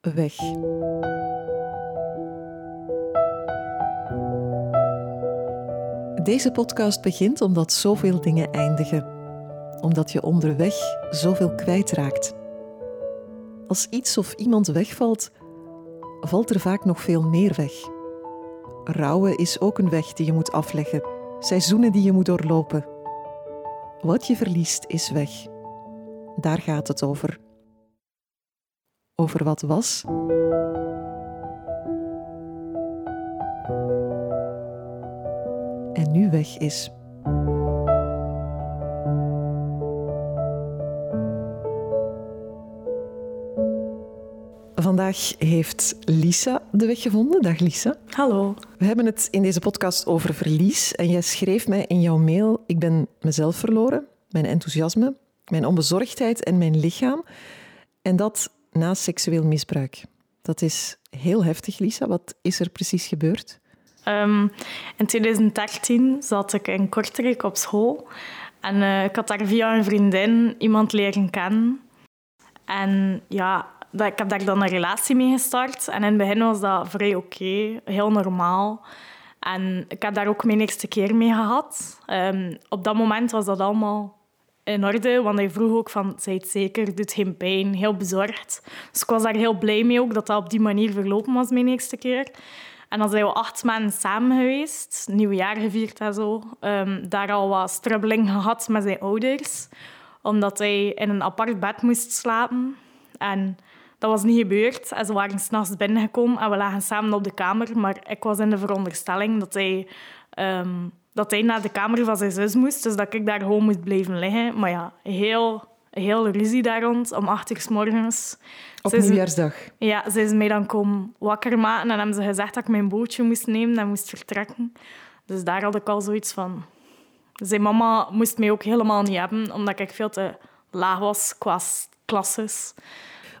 weg. Deze podcast begint omdat zoveel dingen eindigen. Omdat je onderweg zoveel kwijtraakt. Als iets of iemand wegvalt, valt er vaak nog veel meer weg. Rouwen is ook een weg die je moet afleggen, seizoenen die je moet doorlopen. Wat je verliest is weg. Daar gaat het over. Over wat was en nu weg is. Vandaag heeft Lisa de weg gevonden. Dag Lisa. Hallo. We hebben het in deze podcast over verlies. En jij schreef mij in jouw mail: Ik ben mezelf verloren, mijn enthousiasme, mijn onbezorgdheid en mijn lichaam. En dat na seksueel misbruik. Dat is heel heftig, Lisa. Wat is er precies gebeurd? Um, in 2013 zat ik in Kortrijk op school. En uh, ik had daar via een vriendin iemand leren kennen. En ja, ik heb daar dan een relatie mee gestart. En in het begin was dat vrij oké, heel normaal. En ik heb daar ook mijn eerste keer mee gehad. Um, op dat moment was dat allemaal in orde, want hij vroeg ook van, zij het zeker, doet geen pijn, heel bezorgd. Dus ik was daar heel blij mee ook, dat dat op die manier verlopen was mijn eerste keer. En dan zijn we acht maanden samen geweest, nieuwjaar gevierd en zo. Um, daar al wat strubbeling gehad met zijn ouders, omdat hij in een apart bed moest slapen. En dat was niet gebeurd. En ze waren s'nachts binnengekomen en we lagen samen op de kamer. Maar ik was in de veronderstelling dat hij, um, dat hij naar de kamer van zijn zus moest. Dus dat ik daar gewoon moest blijven liggen. Maar ja, heel, heel ruzie daar rond, om acht uur s morgens. Op nieuwjaarsdag? Ja, ze is mij dan komen wakker maken en hebben ze gezegd dat ik mijn bootje moest nemen en moest vertrekken. Dus daar had ik al zoiets van... Zijn mama moest mij ook helemaal niet hebben, omdat ik veel te laag was qua klasses.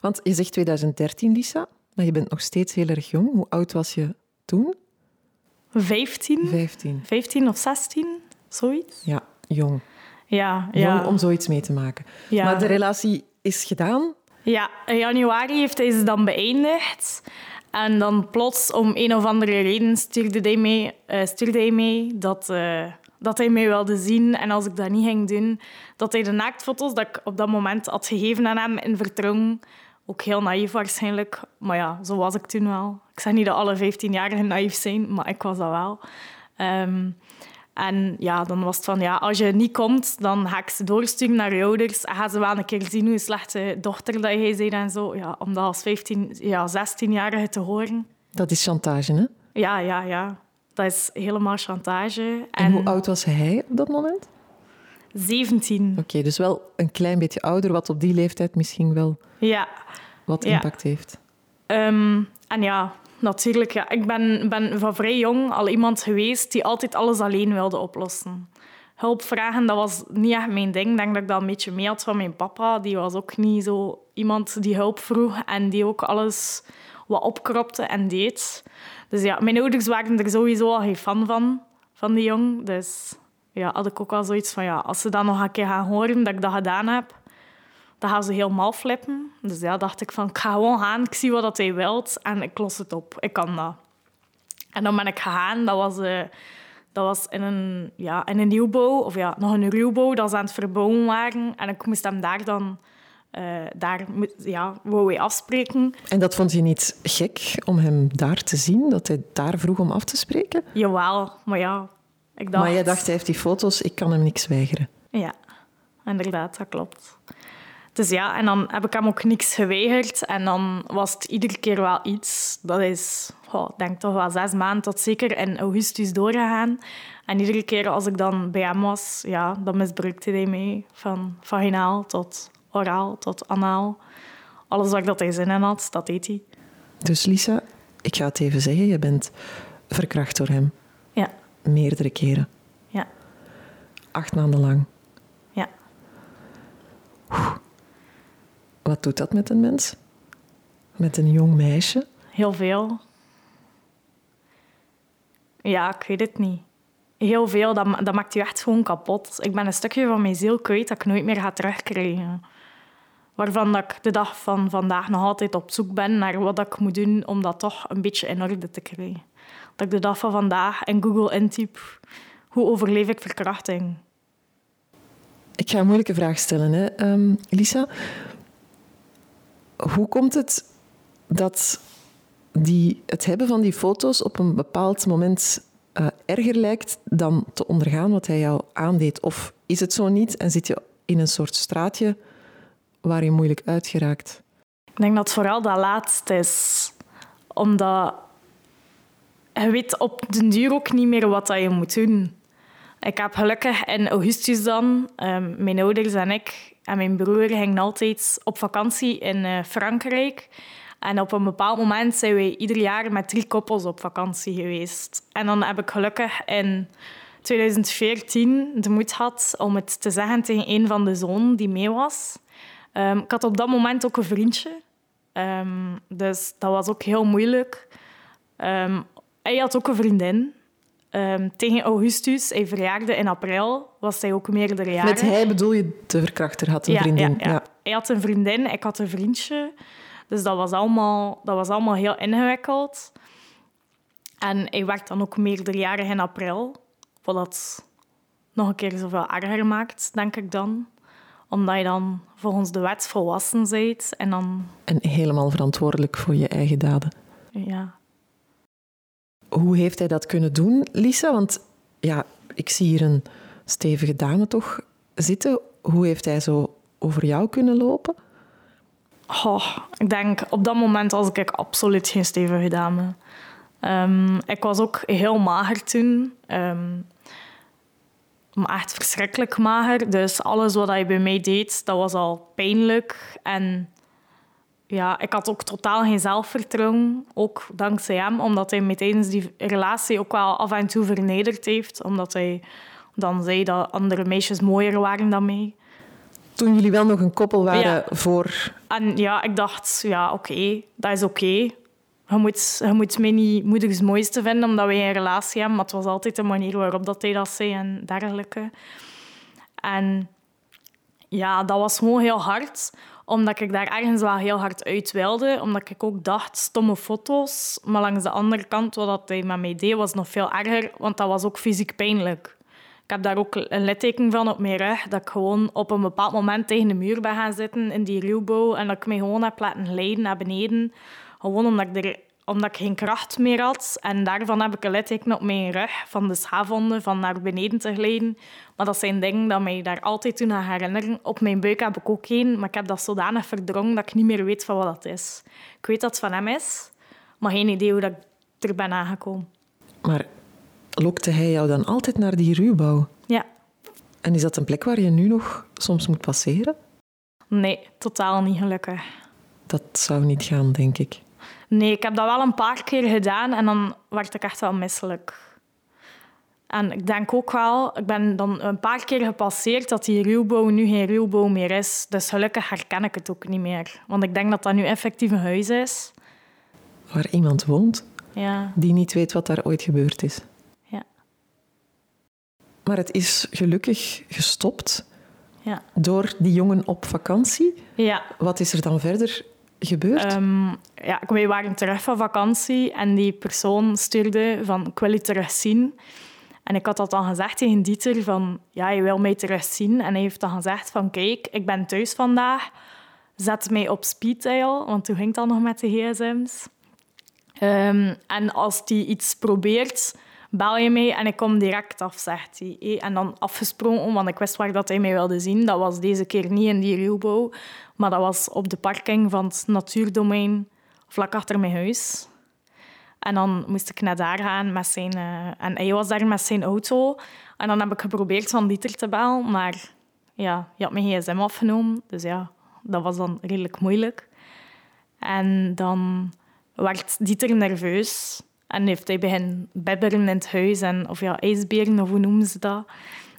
Want je zegt 2013, Lisa, maar je bent nog steeds heel erg jong. Hoe oud was je toen? 15. 15. 15 of 16, zoiets. Ja, jong. Ja, ja. Jong om zoiets mee te maken. Ja. Maar de relatie is gedaan. Ja, in januari heeft hij ze dan beëindigd. En dan plots, om een of andere reden, stuurde hij mee, uh, stuurde hij mee dat, uh, dat hij mij wilde zien. En als ik dat niet ging doen, dat hij de naaktfoto's dat ik op dat moment had gegeven aan hem in vertrouwen, ook heel naïef waarschijnlijk, maar ja, zo was ik toen wel. Ik zeg niet dat alle 15-jarigen naïef zijn, maar ik was dat wel. Um, en ja, dan was het van, ja, als je niet komt, dan ga ik ze doorsturen naar je ouders. En gaan ze wel een keer zien hoe slechte dochter dat jij bent en zo. Ja, om dat als 15, ja, 16-jarige te horen. Dat is chantage, hè? Ja, ja, ja. Dat is helemaal chantage. En, en hoe oud was hij op dat moment? 17. Oké, dus wel een klein beetje ouder, wat op die leeftijd misschien wel ja. wat impact heeft. Um, en ja, natuurlijk. Ja. Ik ben, ben van vrij jong al iemand geweest die altijd alles alleen wilde oplossen. Hulp vragen, dat was niet echt mijn ding. Ik denk dat ik dat een beetje mee had van mijn papa. Die was ook niet zo iemand die hulp vroeg en die ook alles wat opkropte en deed. Dus ja, mijn ouders waren er sowieso al geen fan van, van die jong. Dus ja, had ik ook al zoiets van, ja, als ze dan nog een keer gaan horen dat ik dat gedaan heb, dan gaan ze helemaal flippen. Dus ja, dacht ik van, ik ga gewoon gaan, ik zie wat hij wilt en ik los het op. Ik kan dat. En dan ben ik gegaan. Dat was, uh, dat was in, een, ja, in een nieuwbouw, of ja, nog een ruwbouw, dat ze aan het verbouwen waren. En ik moest hem daar dan... Uh, daar ja, wou wij afspreken. En dat vond je niet gek om hem daar te zien? Dat hij daar vroeg om af te spreken? Jawel, maar ja, ik dacht... Maar jij dacht, hij heeft die foto's, ik kan hem niks weigeren. Ja, inderdaad, dat klopt. Dus ja, en dan heb ik hem ook niks geweigerd. En dan was het iedere keer wel iets. Dat is, oh, denk toch wel zes maanden tot zeker in augustus doorgegaan. En iedere keer als ik dan bij hem was, ja, dan misbruikte hij mee. Van vaginaal tot oraal tot anaal. Alles wat dat hij zin in had, dat deed hij. Dus Lisa, ik ga het even zeggen, je bent verkracht door hem. Meerdere keren. Ja. Acht maanden lang. Ja. Wat doet dat met een mens? Met een jong meisje? Heel veel. Ja, ik weet het niet. Heel veel, dat, dat maakt je echt gewoon kapot. Ik ben een stukje van mijn ziel kwijt dat ik nooit meer ga terugkrijgen. waarvan dat ik de dag van vandaag nog altijd op zoek ben naar wat ik moet doen om dat toch een beetje in orde te krijgen. Dat ik de dag van vandaag in Google intyp, hoe overleef ik verkrachting? Ik ga een moeilijke vraag stellen, hè. Um, Lisa. Hoe komt het dat die, het hebben van die foto's op een bepaald moment uh, erger lijkt dan te ondergaan wat hij jou aandeed? Of is het zo niet en zit je in een soort straatje waar je moeilijk uitgeraakt? Ik denk dat het vooral dat laatste is. Omdat je weet op den duur ook niet meer wat je moet doen. Ik heb gelukkig in augustus dan, um, mijn ouders en ik en mijn broer gingen altijd op vakantie in uh, Frankrijk. En op een bepaald moment zijn we ieder jaar met drie koppels op vakantie geweest. En dan heb ik gelukkig in 2014 de moed gehad om het te zeggen tegen een van de zonen die mee was. Um, ik had op dat moment ook een vriendje. Um, dus dat was ook heel moeilijk. Hij had ook een vriendin. tegen Augustus, hij verjaarde in april, was hij ook meerdere jaren. Met hij bedoel je de verkrachter had een vriendin? Ja, ja. Hij had een vriendin, ik had een vriendje. Dus dat was allemaal, dat was allemaal heel ingewikkeld. En hij werd dan ook meerdere jaren in april. Wat dat nog een keer zoveel erger maakt, denk ik dan omdat je dan volgens de wet volwassen bent. En, dan... en helemaal verantwoordelijk voor je eigen daden. Ja. Hoe heeft hij dat kunnen doen, Lisa? Want ja, ik zie hier een stevige dame toch zitten. Hoe heeft hij zo over jou kunnen lopen? Oh, ik denk, op dat moment was ik absoluut geen stevige dame. Um, ik was ook heel mager toen. Um, maar echt verschrikkelijk mager. Dus alles wat hij bij mij deed, dat was al pijnlijk. En ja, ik had ook totaal geen zelfvertrouwen. Ook dankzij hem, omdat hij meteen die relatie ook wel af en toe vernederd heeft. Omdat hij dan zei dat andere meisjes mooier waren dan mij. Toen jullie wel nog een koppel waren voor... En ja, ik dacht, ja, oké, dat is oké. Je moet, je moet mij niet moeders mooiste vinden omdat wij een relatie hebben, maar het was altijd de manier waarop dat hij dat zei en dergelijke. En ja, dat was gewoon heel hard, omdat ik daar ergens wel heel hard uit wilde. Omdat ik ook dacht, stomme foto's. Maar langs de andere kant, wat hij met mij deed, was nog veel erger, want dat was ook fysiek pijnlijk. Ik heb daar ook een litteken van op mijn rug, dat ik gewoon op een bepaald moment tegen de muur ben gaan zitten in die ruwbouw en dat ik mij gewoon heb laten leiden naar beneden gewoon omdat ik, er, omdat ik geen kracht meer had. En daarvan heb ik een litteken op mijn rug van de schaafwonden van naar beneden te glijden. Maar dat zijn dingen dat mij daar altijd toen aan herinneren. Op mijn buik heb ik ook één, maar ik heb dat zodanig verdrongen dat ik niet meer weet van wat dat is. Ik weet dat het van hem is, maar geen idee hoe dat ik er ben aangekomen. Maar lokte hij jou dan altijd naar die ruwbouw? Ja. En is dat een plek waar je nu nog soms moet passeren? Nee, totaal niet gelukkig. Dat zou niet gaan, denk ik. Nee, ik heb dat wel een paar keer gedaan en dan werd ik echt wel misselijk. En ik denk ook wel, ik ben dan een paar keer gepasseerd dat die ruwbouw nu geen ruwbouw meer is. Dus gelukkig herken ik het ook niet meer. Want ik denk dat dat nu effectief een huis is. Waar iemand woont ja. die niet weet wat daar ooit gebeurd is. Ja. Maar het is gelukkig gestopt ja. door die jongen op vakantie. Ja. Wat is er dan verder gebeurd? Um, ja, wij waren terug van vakantie en die persoon stuurde van ik wil je terug zien. En ik had dat dan gezegd tegen Dieter van ja, je wil mij terug zien. En hij heeft dan gezegd van kijk, ik ben thuis vandaag. Zet mij op speed dial, want toen ging al nog met de gsm's. Um, en als die iets probeert, bel je mij en ik kom direct af, zegt hij. En dan afgesprongen, want ik wist waar dat hij mij wilde zien. Dat was deze keer niet in die ruwbouw, maar dat was op de parking van het natuurdomein vlak achter mijn huis. En dan moest ik naar daar gaan met zijn... Uh, en hij was daar met zijn auto. En dan heb ik geprobeerd van Dieter te bellen, maar ja, je had mijn gsm afgenomen. Dus ja, dat was dan redelijk moeilijk. En dan werd Dieter nerveus. En heeft hij begin bibberen in het huis. En, of ja, ijsberen, of hoe noemen ze dat.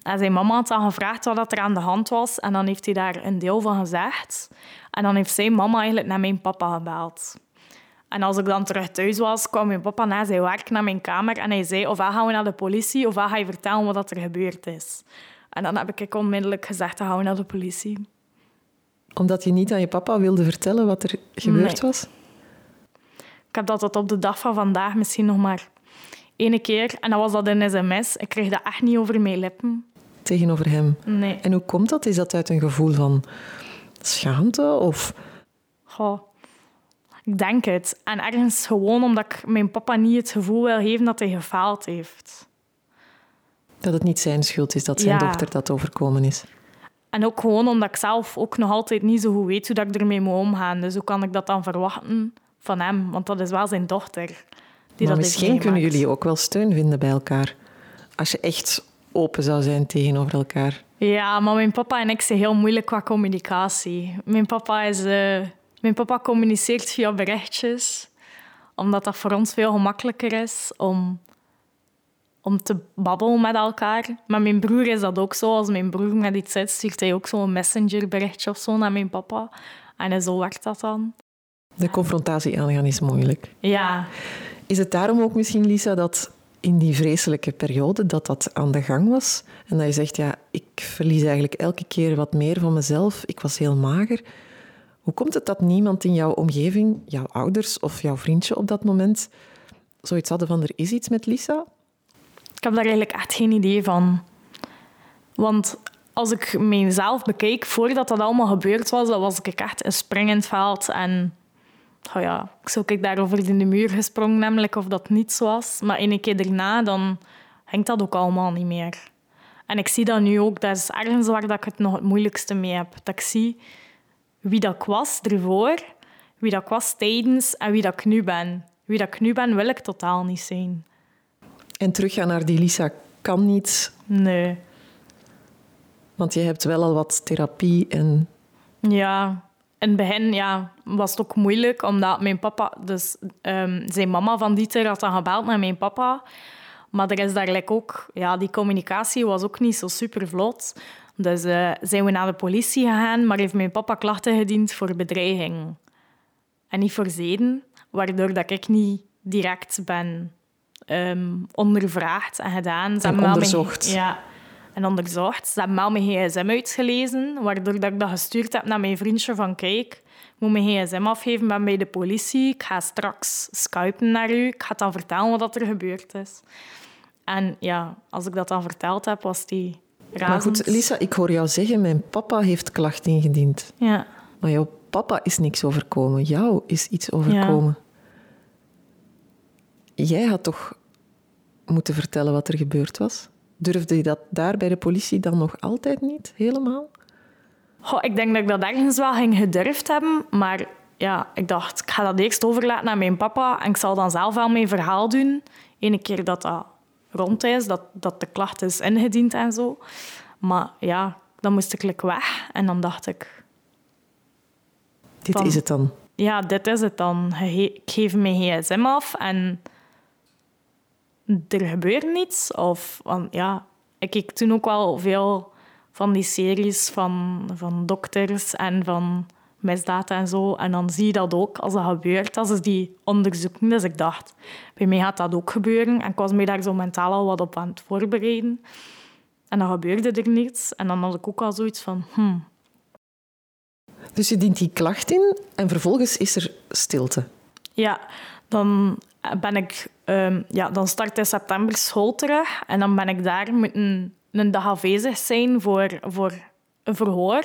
En zijn mama had dan gevraagd wat er aan de hand was. En dan heeft hij daar een deel van gezegd. En dan heeft zijn mama eigenlijk naar mijn papa gebeld. En als ik dan terug thuis was, kwam mijn papa na zijn werk naar mijn kamer en hij zei of gaan we naar de politie of ga je vertellen wat er gebeurd is. En dan heb ik onmiddellijk gezegd, dan gaan we naar de politie. Omdat je niet aan je papa wilde vertellen wat er gebeurd Nee. was? Ik heb dat tot op de dag van vandaag misschien nog maar ene keer. En dat was dat een sms. Ik kreeg dat echt niet over mijn lippen. Tegenover hem. Nee. En hoe komt dat? Is dat uit een gevoel van schaamte? Of Goh, ik denk het. En ergens gewoon omdat ik mijn papa niet het gevoel wil geven dat hij gefaald heeft. dat het niet zijn schuld is dat zijn Ja. dochter dat overkomen is? En ook gewoon omdat ik zelf ook nog altijd niet zo goed weet hoe dat ik ermee moet omgaan. Dus hoe kan ik dat dan verwachten van hem? Want dat is wel zijn dochter. Die maar dat misschien kunnen jullie ook wel steun vinden bij elkaar. Als je echt open zou zijn tegenover elkaar. Ja, maar mijn papa en ik zijn heel moeilijk qua communicatie. Mijn papa, is, eh, mijn papa communiceert via berichtjes, omdat dat voor ons veel gemakkelijker is om, om te babbelen met elkaar. Maar mijn broer is dat ook zo. Als mijn broer met iets zit, stuurt hij ook zo'n messengerberichtje of zo naar mijn papa. En zo werkt dat dan. De confrontatie aangaan is moeilijk. Ja, Is het daarom ook misschien, Lisa, dat in die vreselijke periode dat dat aan de gang was en dat je zegt, ja, ik verlies eigenlijk elke keer wat meer van mezelf, ik was heel mager. Hoe komt het dat niemand in jouw omgeving, jouw ouders of jouw vriendje op dat moment, zoiets hadden van er is iets met Lisa? Ik heb daar eigenlijk echt geen idee van. Want als ik mezelf bekeek, voordat dat allemaal gebeurd was, dan was ik echt een springend veld. En oh ja, ik zou ik daarover in de muur gesprongen, namelijk of dat niet zo was. Maar een keer daarna, dan hangt dat ook allemaal niet meer. En ik zie dat nu ook. Dat is ergens waar dat ik het nog het moeilijkste mee heb. Dat ik zie wie dat ik was ervoor, wie dat ik was tijdens en wie dat ik nu ben. Wie dat ik nu ben, wil ik totaal niet zijn. En teruggaan naar die Lisa kan niet, Nee. want je hebt wel al wat therapie en Ja, in het begin ja, was het ook moeilijk, omdat mijn papa... Dus ehm, zijn mama van Dieter had dan gebeld naar mijn papa. Maar er is daar ook... Ja, die communicatie was ook niet zo super vlot. Dus eh, zijn we naar de politie gegaan, maar heeft mijn papa klachten gediend voor bedreiging. En niet voor zeden, waardoor dat ik niet direct ben ehm, ondervraagd en gedaan. Ze mijn- onderzocht. ja, en onderzocht. Ze hebben wel mijn gsm uitgelezen, waardoor dat ik dat gestuurd heb naar mijn vriendje van kijk, ik moet mijn gsm afgeven ben bij de politie. Ik ga straks skypen naar u. Ik ga dan vertellen wat er gebeurd is. En ja, als ik dat dan verteld heb, was die razend. Maar goed, Lisa, ik hoor jou zeggen, mijn papa heeft klacht ingediend. Ja. Maar jouw papa is niks overkomen. Jou is iets overkomen. Jij had toch moeten vertellen wat er gebeurd was? Durfde je dat daar bij de politie dan nog altijd niet helemaal? Goh, ik denk dat ik dat ergens wel ging gedurfd hebben, maar ja, ik dacht, ik ga dat eerst overlaten aan mijn papa en ik zal dan zelf wel mijn verhaal doen. Ene keer dat dat rond is, dat, dat de klacht is ingediend en zo. Maar ja, dan moest ik weg en dan dacht ik, Dit Van- is het dan. ja, dit is het dan. Ik geef mijn gsm af en er gebeurt niets. Of, want ja, ik keek toen ook wel veel van die series van, van dokters en van misdaad en zo. En dan zie je dat ook als dat gebeurt, als ze die onderzoeken. Dus ik dacht, bij mij gaat dat ook gebeuren. En ik was me daar zo mentaal al wat op aan het voorbereiden. En dan gebeurde er niets. En dan had ik ook al zoiets van, hmm, Dus je dient die klacht in en vervolgens is er stilte. Ja, dan ben ik... ehm, ja, dan start in september school terug. En dan ben ik daar moeten een dag afwezig zijn voor, voor een verhoor.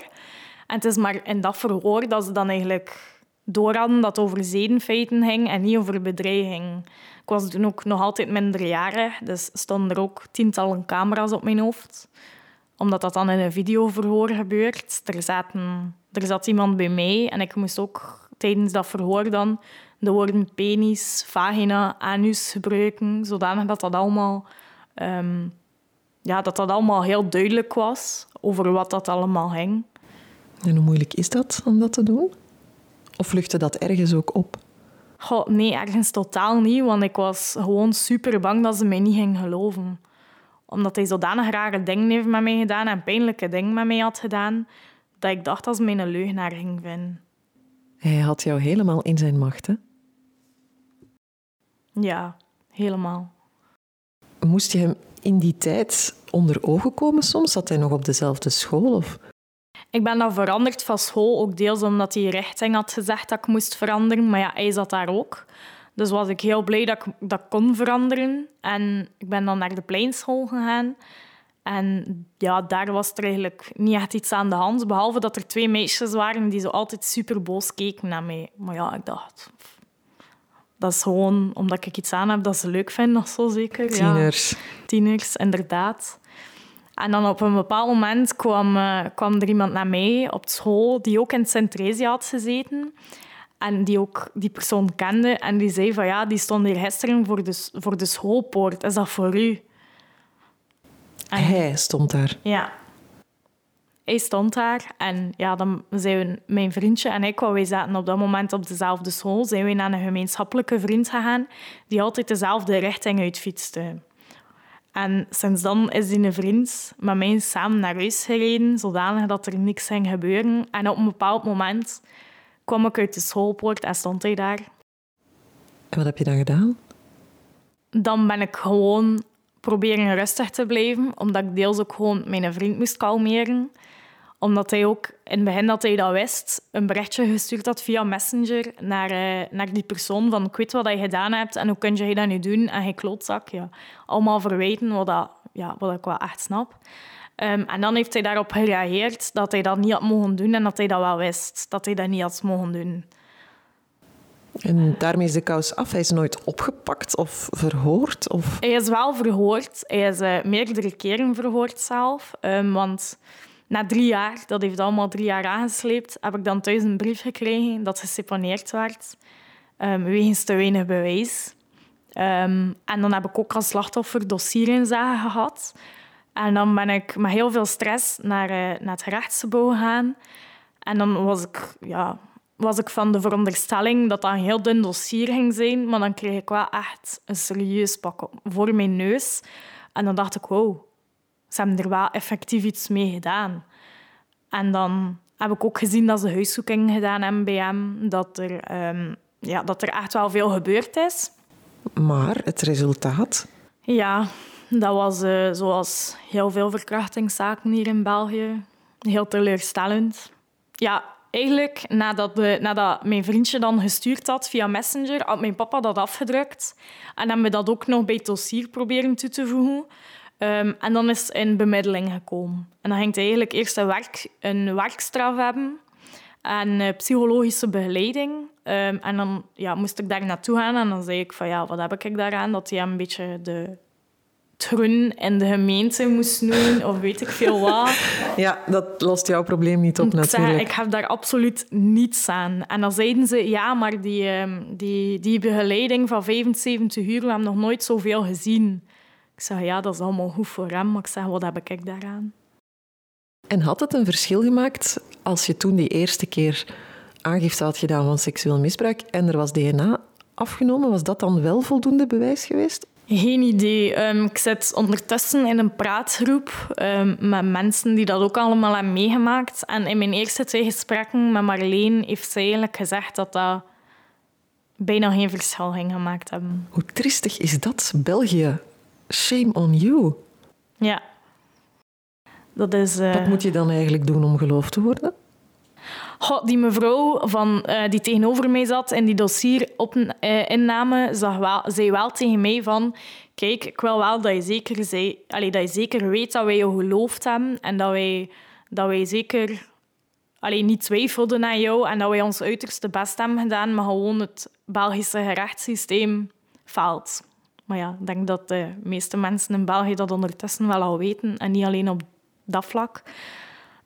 En het is maar in dat verhoor dat ze dan eigenlijk door hadden dat over zedenfeiten ging en niet over bedreiging. Ik was toen ook nog altijd minderjarig, dus stonden er ook tientallen camera's op mijn hoofd omdat dat dan in een videoverhoor gebeurt. Er, zaten, er zat iemand bij mij en ik moest ook tijdens dat verhoor dan de woorden penis, vagina, anus gebruiken, zodanig dat dat allemaal, ehm, ja, dat dat allemaal heel duidelijk was over wat dat allemaal ging. En hoe moeilijk is dat om dat te doen? Of luchtte dat ergens ook op? Goh, nee, ergens totaal niet, want ik was gewoon super bang dat ze mij niet ging geloven. Omdat hij zodanig rare dingen heeft met mij gedaan en pijnlijke dingen met mij had gedaan, dat ik dacht dat ze mij een leugenaar ging vinden. Hij had jou helemaal in zijn macht, hè? Ja, helemaal. Moest je hem in die tijd onder ogen komen soms? Zat hij nog op dezelfde school? Of? Ik ben dan veranderd van school, ook deels omdat hij richting had gezegd dat ik moest veranderen. Maar ja, hij zat daar ook. Dus was ik heel blij dat ik dat kon veranderen. En ik ben dan naar de pleinschool gegaan. En ja, daar was er eigenlijk niet echt iets aan de hand. Behalve dat er twee meisjes waren die zo altijd super boos keken naar mij. Maar ja, ik dacht... Dat is gewoon omdat ik iets aan heb dat ze leuk vinden of zo, zeker. Tieners. Ja, tieners, inderdaad. En dan op een bepaald moment kwam, uh, kwam er iemand naar mij op school die ook in Sint-Theresia had gezeten. En die ook die persoon kende. En die zei van ja, die stond hier gisteren voor de, voor de schoolpoort. Is dat voor u? En, hij stond daar? Ja. Hij stond daar. En ja, dan zijn we, mijn vriendje en ik, wij zaten op dat moment op dezelfde school, zijn we naar een gemeenschappelijke vriend gegaan die altijd dezelfde richting uitfietste. En sinds dan is die een vriend met mij samen naar huis gereden, zodanig dat er niks ging gebeuren. En op een bepaald moment kwam ik uit de schoolpoort en stond hij daar. En wat heb je dan gedaan? Dan ben ik gewoon proberen rustig te blijven, omdat ik deels ook gewoon mijn vriend moest kalmeren. Omdat hij ook in het begin dat hij dat wist, een berichtje gestuurd had via Messenger naar, uh, naar die persoon van ik weet wat je gedaan hebt en hoe kun je dat nu doen en hij klootzak. Ja. Allemaal verwijten, wat, dat, ja, wat ik wel echt snap. Um, en dan heeft hij daarop gereageerd dat hij dat niet had mogen doen en dat hij dat wel wist, dat hij dat niet had mogen doen. En daarmee is de kous af. Hij is nooit opgepakt of verhoord? Of... Hij is wel verhoord. Hij is uh, meerdere keren verhoord zelf. Um, want na drie jaar, dat heeft allemaal drie jaar aangesleept, heb ik dan thuis een brief gekregen dat geseponeerd werd. Um, wegens te weinig bewijs. Um, en dan heb ik ook als slachtoffer dossierinzage gehad. En dan ben ik met heel veel stress naar, uh, naar het gerechtsgebouw gegaan. En dan was ik, ja, was ik van de veronderstelling dat dat een heel dun dossier ging zijn. Maar dan kreeg ik wel echt een serieus pak voor mijn neus. En dan dacht ik, wow, ze hebben er wel effectief iets mee gedaan. En dan heb ik ook gezien dat ze huiszoeking gedaan hebben bij hem. Dat er, um, ja, dat er echt wel veel gebeurd is. Maar het resultaat? Ja, dat was uh, zoals heel veel verkrachtingszaken hier in België. Heel teleurstellend. Ja, eigenlijk nadat, de, nadat mijn vriendje dan gestuurd had via Messenger, had mijn papa dat afgedrukt. En hebben we dat ook nog bij het dossier proberen toe te voegen. Um, en dan is het in bemiddeling gekomen. En dan ging hij eigenlijk eerst een, werk, een werkstraf hebben en uh, psychologische begeleiding. Um, en dan ja, moest ik daar naartoe gaan en dan zei ik van ja, wat heb ik daaraan? Dat hij een beetje de trun in de gemeente moest doen of weet ik veel wat. Ja, dat lost jouw probleem niet op natuurlijk. Ik, ik heb daar absoluut niets aan. En dan zeiden ze, ja, maar die, ehm, die, die begeleiding van 75 uur, we hebben nog nooit zoveel gezien. Ik zeg, ja, dat is allemaal goed voor hem, maar ik zeg, wat heb ik daaraan? En had het een verschil gemaakt als je toen die eerste keer aangifte had gedaan van seksueel misbruik en er was DNA afgenomen? Was dat dan wel voldoende bewijs geweest? Geen idee. Um, ik zit ondertussen in een praatgroep um, met mensen die dat ook allemaal hebben meegemaakt. En in mijn eerste twee gesprekken met Marleen heeft ze eigenlijk gezegd dat dat bijna geen verschil ging gemaakt hebben. Hoe triestig is dat, België? Shame on you. Ja. Dat is... Uh... Wat moet je dan eigenlijk doen om geloofd te worden? Die mevrouw van, uh, die tegenover mij zat in die dossierinname, uh, zag wel, zei wel tegen mij van... Kijk, ik wil wel dat je zeker, allee, dat je zeker weet dat wij je geloofd hebben en dat wij, dat wij zeker allee, niet twijfelden aan jou en dat wij ons uiterste best hebben gedaan, maar gewoon het Belgische gerechtssysteem faalt. Maar ja, ik denk dat de meeste mensen in België dat ondertussen wel al weten en niet alleen op dat vlak.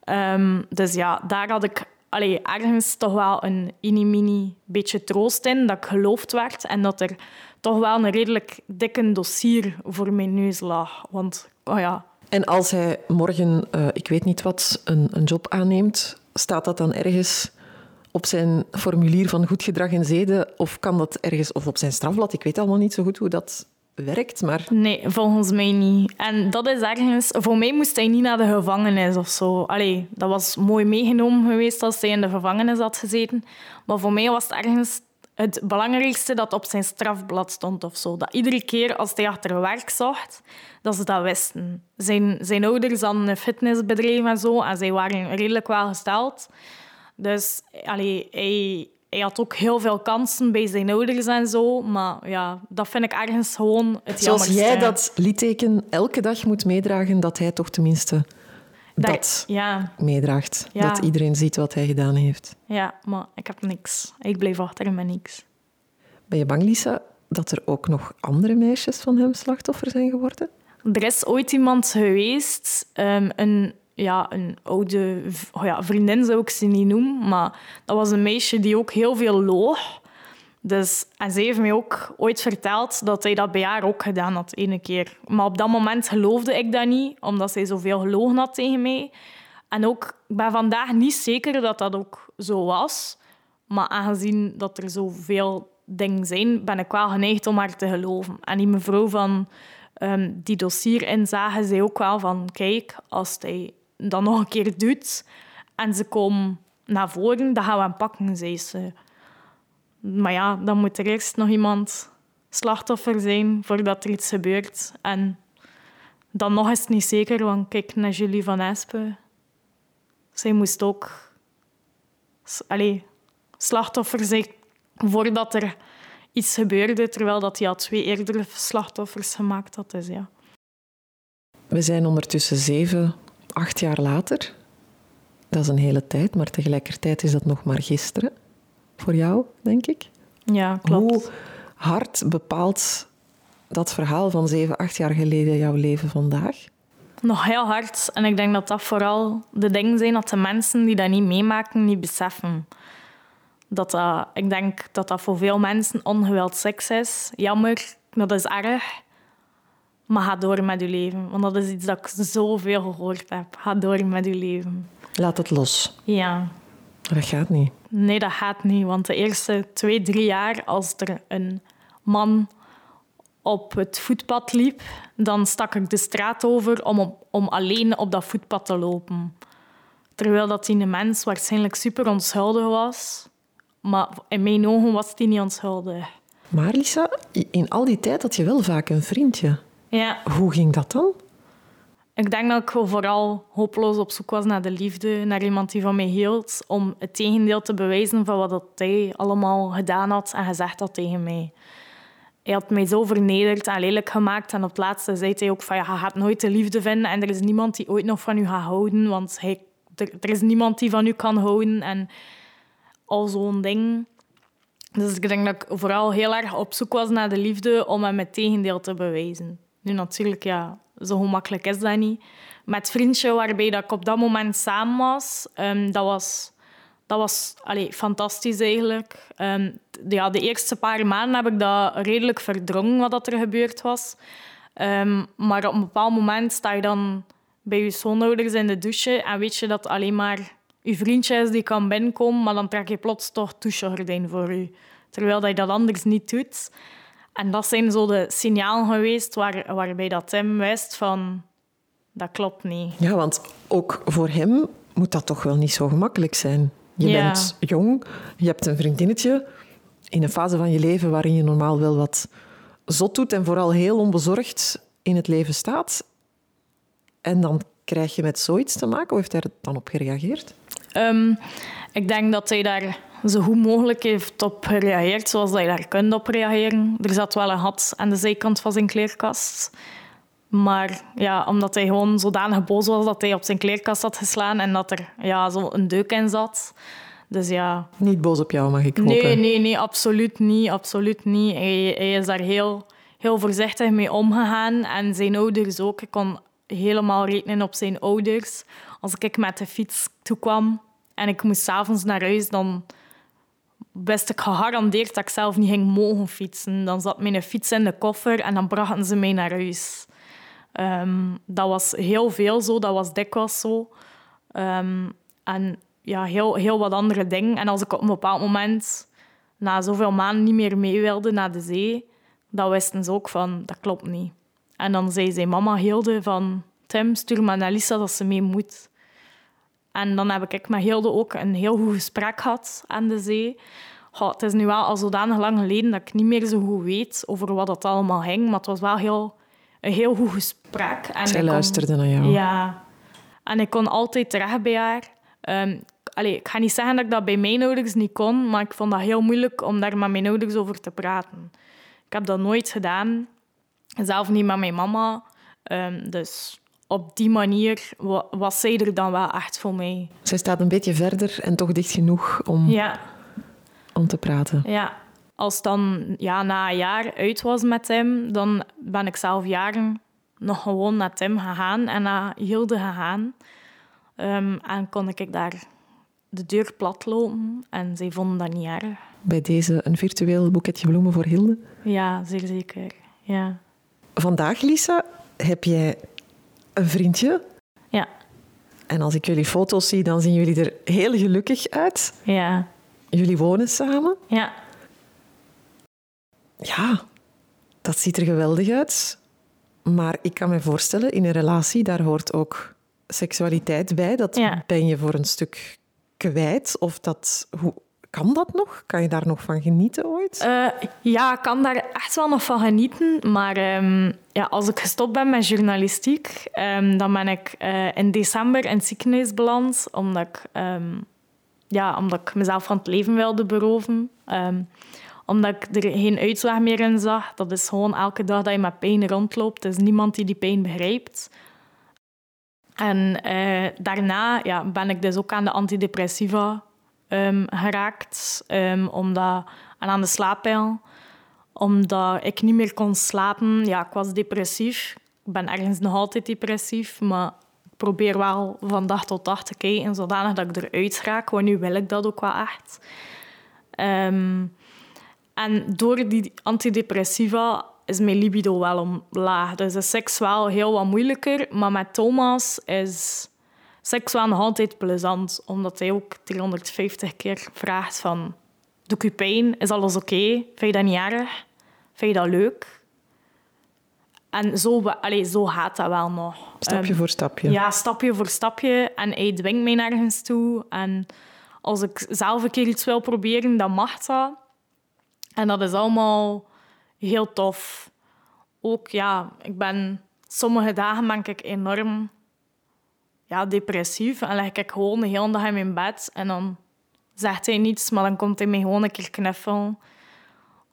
Um, dus ja, daar had ik allee, ergens toch wel een mini beetje troost in dat ik geloofd werd en dat er toch wel een redelijk dikke dossier voor mijn neus lag. Want, oh ja. En als hij morgen, uh, ik weet niet wat, een, een job aanneemt, staat dat dan ergens op zijn formulier van goed gedrag en zeden? Of kan dat ergens, of op zijn strafblad? Ik weet allemaal niet zo goed hoe dat werkt, maar... Nee, volgens mij niet. En dat is ergens... Voor mij moest hij niet naar de gevangenis of zo. Allee, dat was mooi meegenomen geweest als hij in de gevangenis had gezeten. Maar voor mij was het ergens het belangrijkste dat op zijn strafblad stond of zo. Dat iedere keer als hij achter werk zocht, dat ze dat wisten. Zijn, zijn ouders hadden een fitnessbedrijf en zo en zij waren redelijk wel gesteld. Dus allee, hij, hij had ook heel veel kansen bij zijn ouders en zo. Maar ja, dat vind ik ergens gewoon het Zoals jammerste. jij dat liedteken elke dag moet meedragen, dat hij toch tenminste dat, Ja, meedraagt. Ja. Dat iedereen ziet wat hij gedaan heeft. ja, maar ik heb niks. Ik bleef achter met niks. Ben je bang, Lisa, dat er ook nog andere meisjes van hem slachtoffer zijn geworden? Er is ooit iemand geweest, ehm, een, ja, een oude oh ja, vriendin zou ik ze niet noemen, maar dat was een meisje die ook heel veel loog. Dus, en ze heeft mij ook ooit verteld dat hij dat bij haar ook gedaan had, ene keer. Maar op dat moment geloofde ik dat niet, omdat zij zoveel gelogen had tegen mij. En ook, ik ben vandaag niet zeker dat dat ook zo was. Maar aangezien dat er zoveel dingen zijn, ben ik wel geneigd om haar te geloven. En die mevrouw van ehm, die dossier inzagen, zei ook wel van... Kijk, als hij dat nog een keer doet en ze komen naar voren, dan gaan we hem pakken, zei ze. Maar ja, dan moet er eerst nog iemand slachtoffer zijn voordat er iets gebeurt. En dan nog is het niet zeker, want kijk naar Julie van Espen. Zij moest ook allee, slachtoffer zijn voordat er iets gebeurde, terwijl dat hij al twee eerdere slachtoffers gemaakt had. Dus ja. We zijn ondertussen zeven, acht jaar later. Dat is een hele tijd, maar tegelijkertijd is dat nog maar gisteren. Voor jou, denk ik. Ja, klopt. Hoe hard bepaalt dat verhaal van zeven, acht jaar geleden jouw leven vandaag? Nog heel hard. En ik denk dat dat vooral de dingen zijn dat de mensen die dat niet meemaken, niet beseffen. Dat dat, ik denk dat dat voor veel mensen ongeweld seks is. Jammer, dat is erg. Maar ga door met je leven. Want dat is iets dat ik zoveel gehoord heb. Ga door met je leven. Laat het los. Ja. Dat gaat niet. Nee, dat gaat niet. Want de eerste twee, drie jaar, als er een man op het voetpad liep, dan stak ik de straat over om, op- om alleen op dat voetpad te lopen. Terwijl dat die mens waarschijnlijk super onschuldig was. Maar in mijn ogen was die niet onschuldig. Maar Lisa, in al die tijd had je wel vaak een vriendje. Ja, Hoe ging dat dan? ik denk dat ik vooral hopeloos op zoek was naar de liefde, naar iemand die van mij hield, om het tegendeel te bewijzen van wat dat hij allemaal gedaan had en gezegd had tegen mij. Hij had mij zo vernederd en lelijk gemaakt. En op het laatste zei hij ook van, ja, je gaat nooit de liefde vinden en er is niemand die ooit nog van u gaat houden, want hij, er, er is niemand die van u kan houden en al zo'n ding. Dus ik denk dat ik vooral heel erg op zoek was naar de liefde om hem het tegendeel te bewijzen. Nu natuurlijk, ja, zo gemakkelijk is dat niet. Met vriendje waarbij dat ik op dat moment samen was, ehm, dat was, dat was allee, fantastisch eigenlijk. Ehm, d- ja, de eerste paar maanden heb ik dat redelijk verdrongen wat dat er gebeurd was. Ehm, maar op een bepaald moment sta je dan bij je schoonouders in de douche en weet je dat alleen maar je vriendje is die kan binnenkomen, maar dan trek je plots toch douchegordijn voor je. Terwijl dat je dat anders niet doet. En dat zijn zo de signalen geweest waar, waarbij dat Tim wist van... Dat klopt niet. Ja, want ook voor hem moet dat toch wel niet zo gemakkelijk zijn. Je Ja. bent jong, je hebt een vriendinnetje in een fase van je leven waarin je normaal wel wat zot doet en vooral heel onbezorgd in het leven staat. En dan krijg je met zoiets te maken. Hoe heeft hij er dan op gereageerd? Ehm, ik denk dat hij daar zo goed mogelijk heeft op gereageerd, zoals dat je daar kunt op reageren. Er zat wel een gat aan de zijkant van zijn kleerkast. Maar ja, omdat hij gewoon zodanig boos was dat hij op zijn kleerkast had geslaan en dat er ja, zo een deuk in zat. Dus ja, Niet boos op jou, mag ik hopen. Nee, nee, nee, absoluut niet. Absoluut niet. Hij, hij is daar heel, heel voorzichtig mee omgegaan. En zijn ouders ook. Ik kon helemaal rekenen op zijn ouders. Als ik met de fiets toekwam en ik moest s'avonds naar huis, dan wist ik gegarandeerd dat ik zelf niet ging mogen fietsen. Dan zat mijn fiets in de koffer en dan brachten ze mij naar huis. Ehm, dat was heel veel zo, dat was dikwijls zo. Ehm, en ja, heel, heel wat andere dingen. En als ik op een bepaald moment na zoveel maanden niet meer mee wilde naar de zee, dan wisten ze ook van, dat klopt niet. En dan zei zijn mama Hilde van, Tim, stuur maar naar Lisa dat ze mee moet. En dan heb ik met Hilde ook een heel goed gesprek gehad aan de zee. goh, het is nu wel al zodanig lang geleden dat ik niet meer zo goed weet over wat het allemaal ging. Maar het was wel heel, een heel goed gesprek. En Zij luisterde naar jou. Ja. En ik kon altijd terecht bij haar. Um, ik ga niet zeggen dat ik dat bij mijn ouders niet kon, maar ik vond dat heel moeilijk om daar met mijn ouders over te praten. Ik heb dat nooit gedaan. Zelf niet met mijn mama. Um, dus op die manier was zij er dan wel echt voor mij. Zij staat een beetje verder en toch dicht genoeg om, ja. om te praten. Ja. Als het dan ja, na een jaar uit was met hem, dan ben ik zelf jaren nog gewoon naar Tim gegaan en naar Hilde gegaan. Um, en kon ik daar de deur platlopen en zij vonden dat niet erg. Bij deze een virtueel boeketje bloemen voor Hilde? Ja, zeer zeker. Ja. Vandaag, Lisa, heb jij een vriendje. Ja. En als ik jullie foto's zie, dan zien jullie er heel gelukkig uit. Ja. Jullie wonen samen. Ja. Ja, dat ziet er geweldig uit. Maar ik kan me voorstellen, in een relatie, daar hoort ook seksualiteit bij. Dat ben je voor een stuk kwijt. Of dat, hoe, kan dat nog? Kan je daar nog van genieten ooit? Uh, ja, ik kan daar echt wel nog van genieten. Maar um, ja, als ik gestopt ben met journalistiek, um, dan ben ik uh, in december in het ziekenhuis beland. Omdat ik, um, ja, omdat ik mezelf van het leven wilde beroven. omdat ik er geen uitslag meer in zag. Dat is gewoon elke dag dat je met pijn rondloopt. Er is niemand die die pijn begrijpt. En uh, daarna ja, ben ik dus ook aan de antidepressiva um, geraakt. Um, omdat, en aan de slaappijl. Omdat ik niet meer kon slapen. Ja, ik was depressief. Ik ben ergens nog altijd depressief. Maar ik probeer wel van dag tot dag te kijken. Zodanig dat ik eruit raak. Want nu wil ik dat ook wel echt. Um, en door die antidepressiva is mijn libido wel omlaag. Dus de seks wel heel wat moeilijker. Maar met Thomas is seks wel nog altijd plezant, omdat hij ook 350 keer vraagt van... Doe ik je pijn? Is alles oké? Vind je dat niet erg? Vind je dat leuk? En zo, allez, zo gaat dat wel nog. Stapje um, voor stapje. Ja, stapje voor stapje. En hij dwingt mij nergens toe. En als ik zelf een keer iets wil proberen, dan mag dat. En dat is allemaal heel tof. Ook, ja, ik ben... Sommige dagen ben ik enorm ja, depressief. En leg ik gewoon de hele dag in mijn bed. En dan zegt hij niets, maar dan komt hij mij gewoon een keer knuffelen.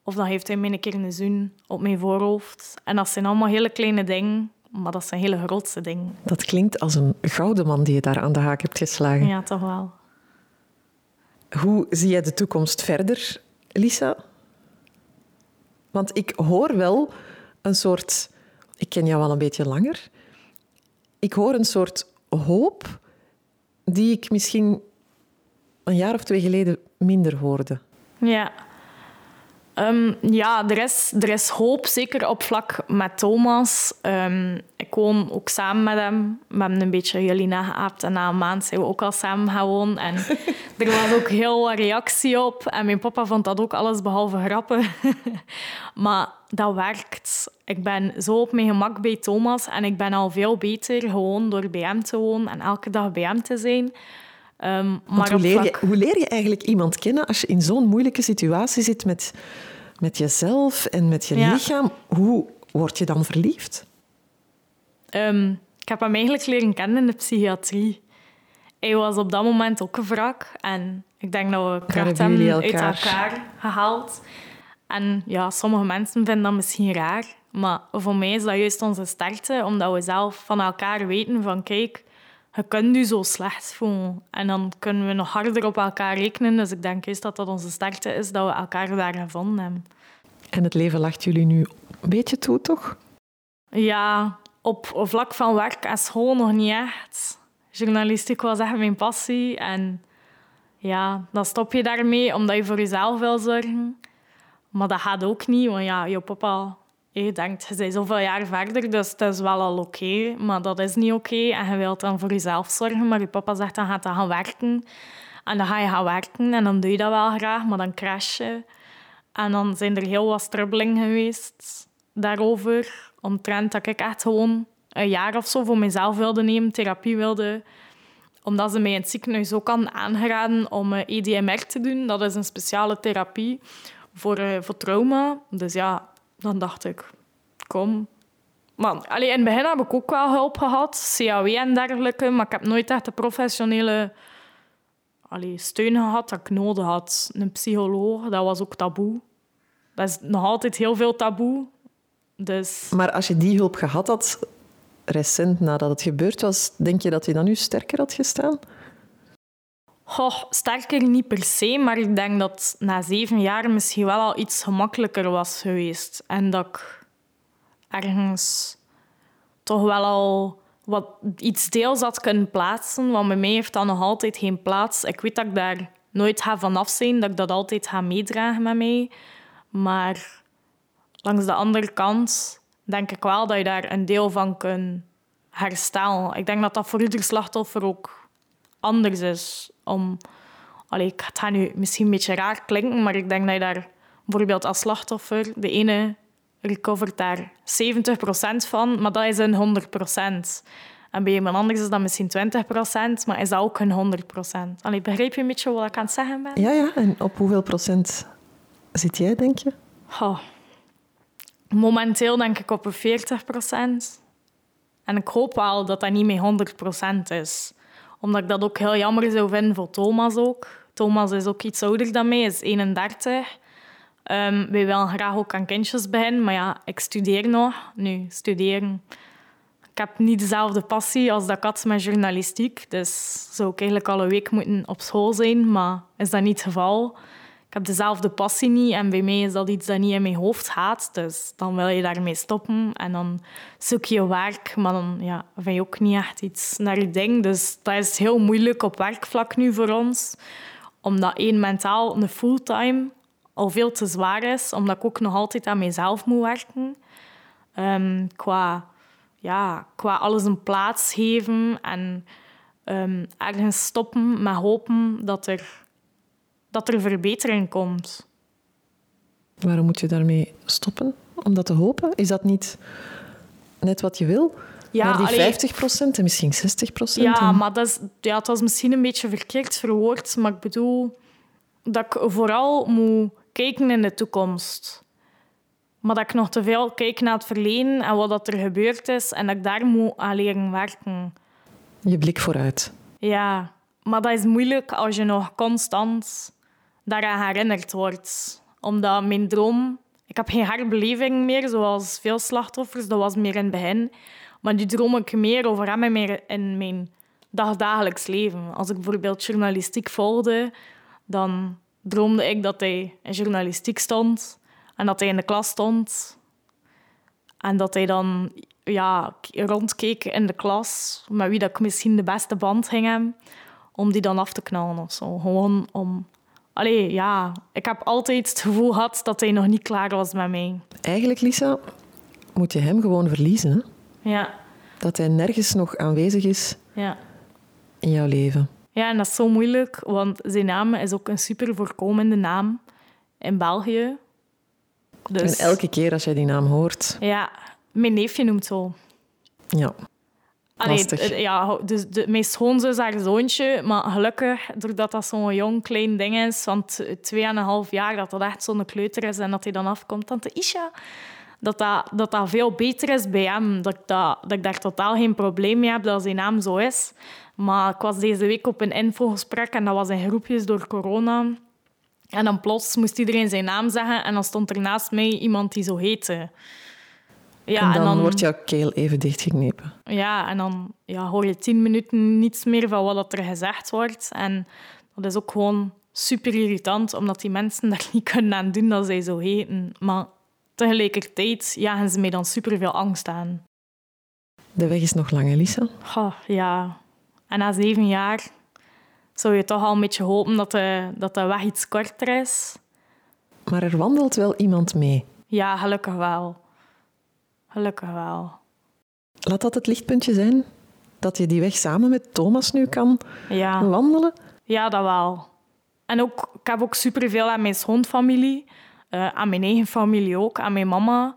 Of dan heeft hij mij een keer een zoen op mijn voorhoofd. En dat zijn allemaal hele kleine dingen, maar dat zijn hele grootste dingen. Dat klinkt als een gouden man die je daar aan de haak hebt geslagen. Ja, toch wel. Hoe zie jij de toekomst verder, Lisa? Want ik hoor wel een soort... Ik ken jou al een beetje langer. Ik hoor een soort hoop die ik misschien een jaar of twee geleden minder hoorde. Ja. Um, ja, er is, er is hoop, zeker op vlak met Thomas. Um, ik woon ook samen met hem. We hebben een beetje jullie nageaapt en na een maand zijn we ook al samen gaan wonen. En er was ook heel wat reactie op. En mijn papa vond dat ook alles behalve grappen. maar dat werkt. Ik ben zo op mijn gemak bij Thomas en ik ben al veel beter gewoon door bij hem te wonen en elke dag bij hem te zijn. Um, maar hoe, leer je, hoe leer je eigenlijk iemand kennen als je in zo'n moeilijke situatie zit met, met jezelf en met je lichaam? Hoe word je dan verliefd? Um, ik heb hem eigenlijk leren kennen in de psychiatrie. Hij was op dat moment ook een wrak en ik denk dat we kracht hebben uit elkaar gehaald. En ja, sommige mensen vinden dat misschien raar, maar voor mij is dat juist onze sterkte, omdat we zelf van elkaar weten van kijk, je kunt je zo slecht voelen. En dan kunnen we nog harder op elkaar rekenen. Dus ik denk juist dat dat onze sterkte is, dat we elkaar daar gevonden hebben. En het leven lacht jullie nu een beetje toe, toch? Ja, op vlak van werk en school nog niet echt. Journalistiek was echt mijn passie. En ja, dan stop je daarmee omdat je voor jezelf wil zorgen. Maar dat gaat ook niet, want ja, je papa je denkt, je bent zoveel jaar verder, dus dat is wel al oké. maar dat is niet oké en je wilt dan voor jezelf zorgen. Maar je papa zegt, dan gaat dat gaan werken. En dan ga je gaan werken en dan doe je dat wel graag, maar dan crash je. En dan zijn er heel wat strubbelingen geweest daarover. Omtrent dat ik echt gewoon een jaar of zo voor mezelf wilde nemen, therapie wilde omdat ze mij in het ziekenhuis ook aan aangeraden om EDMR e te doen. Dat is een speciale therapie voor, uh, voor trauma. Dus ja, dan dacht ik, kom. Maar allee, in het begin heb ik ook wel hulp gehad, CAW en dergelijke, maar ik heb nooit echt de professionele allee, steun gehad dat ik nodig had. Een psycholoog, dat was ook taboe. Dat is nog altijd heel veel taboe. Dus... Maar als je die hulp gehad had, recent nadat het gebeurd was, denk je dat je dan nu sterker had gestaan? Goh, sterker niet per se, maar ik denk dat na zeven jaar misschien wel al iets gemakkelijker was geweest. En dat ik ergens toch wel al wat iets deels had kunnen plaatsen. Want bij mij heeft dat nog altijd geen plaats. Ik weet dat ik daar nooit ga vanaf zijn, dat ik dat altijd ga meedragen met mij. Maar langs de andere kant denk ik wel dat je daar een deel van kunt herstellen. Ik denk dat dat voor ieder slachtoffer ook anders is. Om, allee, het gaat nu misschien een beetje raar klinken, maar ik denk dat je daar bijvoorbeeld als slachtoffer de ene recovert daar 70% van, maar dat is een 100%. En bij iemand anders is dat misschien 20%, maar is dat ook een 100%. Allee, begrijp je een beetje wat ik aan het zeggen ben? Ja, ja. En op hoeveel procent zit jij, denk je? Oh. Momenteel denk ik op een 40%. En ik hoop wel dat dat niet meer 100% is. Omdat ik dat ook heel jammer zou vinden voor Thomas ook. Thomas is ook iets ouder dan mij, is 31. Um, wij willen graag ook aan kindjes beginnen, maar ja, ik studeer nog. Nu, studeren... Ik heb niet dezelfde passie als dat had met journalistiek. Dus zou ik eigenlijk alle week moeten op school zijn, maar is dat niet het geval. Ik heb dezelfde passie niet en bij mij is dat iets dat niet in mijn hoofd gaat. Dus dan wil je daarmee stoppen en dan zoek je werk, maar dan ja, vind je ook niet echt iets naar je ding. Dus dat is heel moeilijk op werkvlak nu voor ons. Omdat één mentaal een fulltime al veel te zwaar is, omdat ik ook nog altijd aan mezelf moet werken. Um, qua, ja, qua alles een plaats geven en um, ergens stoppen met hopen dat er, dat er verbetering komt. Waarom moet je daarmee stoppen? Om dat te hopen? Is dat niet net wat je wil? Ja, maar die 50 procent en misschien 60 procent? Ja, maar dat is, ja, het was misschien een beetje verkeerd verwoord. Maar ik bedoel dat ik vooral moet kijken in de toekomst. Maar dat ik nog te veel kijk naar het verleden en wat er gebeurd is en dat ik daar moet aan leren werken. Je blik vooruit. Ja, maar dat is moeilijk als je nog constant daaraan herinnerd wordt. Omdat mijn droom... Ik heb geen herbeleving meer, zoals veel slachtoffers. Dat was meer in het begin. Maar nu droom ik meer over hem in mijn dagdagelijks leven. Als ik bijvoorbeeld journalistiek volgde, dan droomde ik dat hij in journalistiek stond en dat hij in de klas stond. En dat hij dan ja, rondkeek in de klas met wie dat ik misschien de beste band ging om die dan af te knallen of zo. Gewoon om... Allee, ja, ik heb altijd het gevoel gehad dat hij nog niet klaar was met mij. Eigenlijk, Lisa, moet je hem gewoon verliezen. Hè? Ja. Dat hij nergens nog aanwezig is ja. in jouw leven. Ja, en dat is zo moeilijk, want zijn naam is ook een super voorkomende naam in België. Dus... En elke keer als jij die naam hoort... Ja, mijn neefje noemt zo. Ja. Allee, ja, dus de, mijn schoonzus is haar zoontje, maar gelukkig, doordat dat zo'n jong, klein ding is, want twee en een half jaar, dat dat echt zo'n kleuter is en dat hij dan afkomt, tante Isha, dat dat, dat dat veel beter is bij hem. Dat ik, dat, dat ik daar totaal geen probleem mee heb dat zijn naam zo is. Maar ik was deze week op een infogesprek en dat was in groepjes door corona. En dan plots moest iedereen zijn naam zeggen en dan stond er naast mij iemand die zo heette. Ja, en dan, en dan wordt jouw keel even dichtgeknepen. Ja, en dan ja, hoor je tien minuten niets meer van wat er gezegd wordt. En dat is ook gewoon super irritant, omdat die mensen daar niet kunnen aan doen dat zij zo heten. Maar tegelijkertijd jagen ze mij dan super veel angst aan. De weg is nog lang, Elisa. Oh, ja. En na zeven jaar zou je toch al een beetje hopen dat de, dat de weg iets korter is. Maar er wandelt wel iemand mee. Ja, gelukkig wel. Gelukkig wel. Laat dat het lichtpuntje zijn? Dat je die weg samen met Thomas nu kan ja. wandelen? Ja, dat wel. En ook, ik heb ook superveel aan mijn schoonfamilie. Uh, aan mijn eigen familie ook. Aan mijn mama.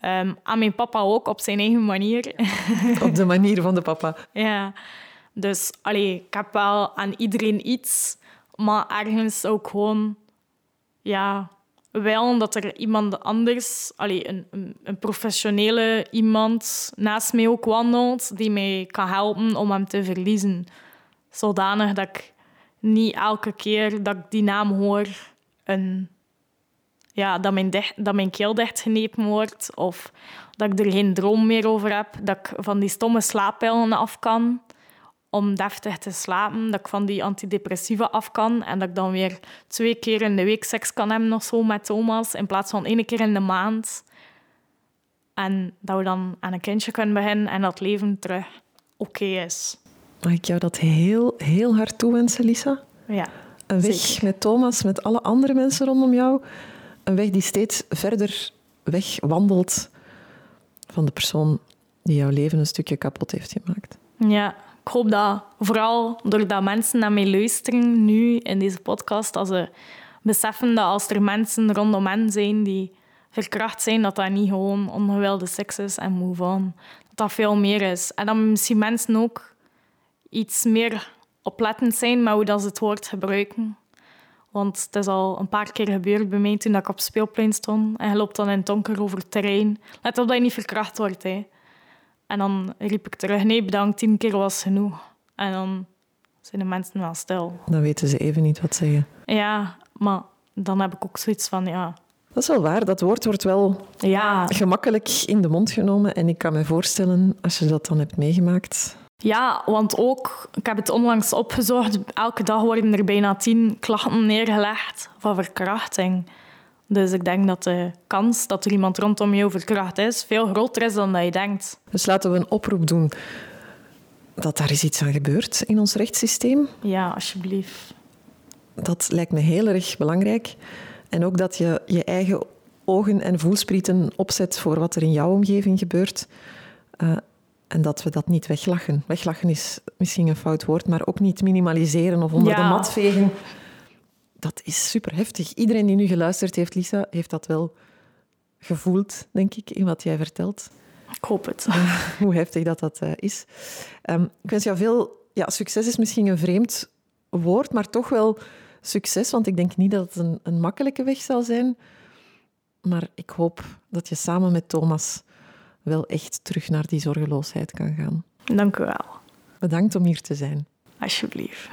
Um, aan mijn papa ook, op zijn eigen manier. op de manier van de papa. ja. Dus allee, ik heb wel aan iedereen iets, maar ergens ook gewoon, ja, wel dat er iemand anders, allee, een, een, een professionele iemand naast mij ook wandelt, die mij kan helpen om hem te verliezen. Zodanig dat ik niet elke keer dat ik die naam hoor, een, ja, dat, mijn dat mijn keel dichtgenepen wordt. Of dat ik er geen droom meer over heb. Dat ik van die stomme slaappillen af kan om deftig te slapen. Dat ik van die antidepressiva af kan. En dat ik dan weer twee keer in de week seks kan hebben of zo met Thomas. In plaats van één keer in de maand. En dat we dan aan een kindje kunnen beginnen en dat leven terug oké is. Mag ik jou dat heel, heel hard toewensen, Lisa? Ja, Een weg zeker. met Thomas, met alle andere mensen rondom jou. Een weg die steeds verder wegwandelt van de persoon die jouw leven een stukje kapot heeft gemaakt. Ja, ik hoop dat vooral doordat mensen naar mij luisteren nu in deze podcast, als ze beseffen dat als er mensen rondom hen zijn die verkracht zijn, dat dat niet gewoon ongewilde seks is en move on. Dat dat veel meer is. En dat misschien mensen ook iets meer oplettend zijn met hoe dat ze het woord gebruiken. Want het is al een paar keer gebeurd bij mij toen dat ik op speelplein stond. En je loopt dan in het donker over het terrein. Let op dat je niet verkracht wordt. Hè. En dan riep ik terug, nee bedankt, tien keer was genoeg. En dan zijn de mensen wel stil. Dan weten ze even niet wat zeggen. Ja, maar dan heb ik ook zoiets van, ja... Dat is wel waar. Dat woord wordt wel Ja, gemakkelijk in de mond genomen. En ik kan me voorstellen, als je dat dan hebt meegemaakt... ja, want ook, ik heb het onlangs opgezocht, elke dag worden er bijna tien klachten neergelegd van verkrachting. Dus ik denk dat de kans dat er iemand rondom jou verkracht is, veel groter is dan dat je denkt. Dus laten we een oproep doen dat daar is iets aan gebeurt in ons rechtssysteem. Ja, alsjeblieft. Dat lijkt me heel erg belangrijk. En ook dat je je eigen ogen en voelsprieten opzet voor wat er in jouw omgeving gebeurt. Eh, en dat we dat niet weglachen. Weglachen is misschien een fout woord, maar ook niet minimaliseren of onder Ja. de mat vegen. Dat is super heftig. Iedereen die nu geluisterd heeft, Lisa, heeft dat wel gevoeld, denk ik, in wat jij vertelt. Ik hoop het. hoe heftig dat dat eh, is. Ehm, ik wens jou veel... Ja, succes is misschien een vreemd woord, maar toch wel succes, want ik denk niet dat het een, een makkelijke weg zal zijn. Maar ik hoop dat je samen met Thomas wel echt terug naar die zorgeloosheid kan gaan. Dank u wel. Bedankt om hier te zijn. Alsjeblieft.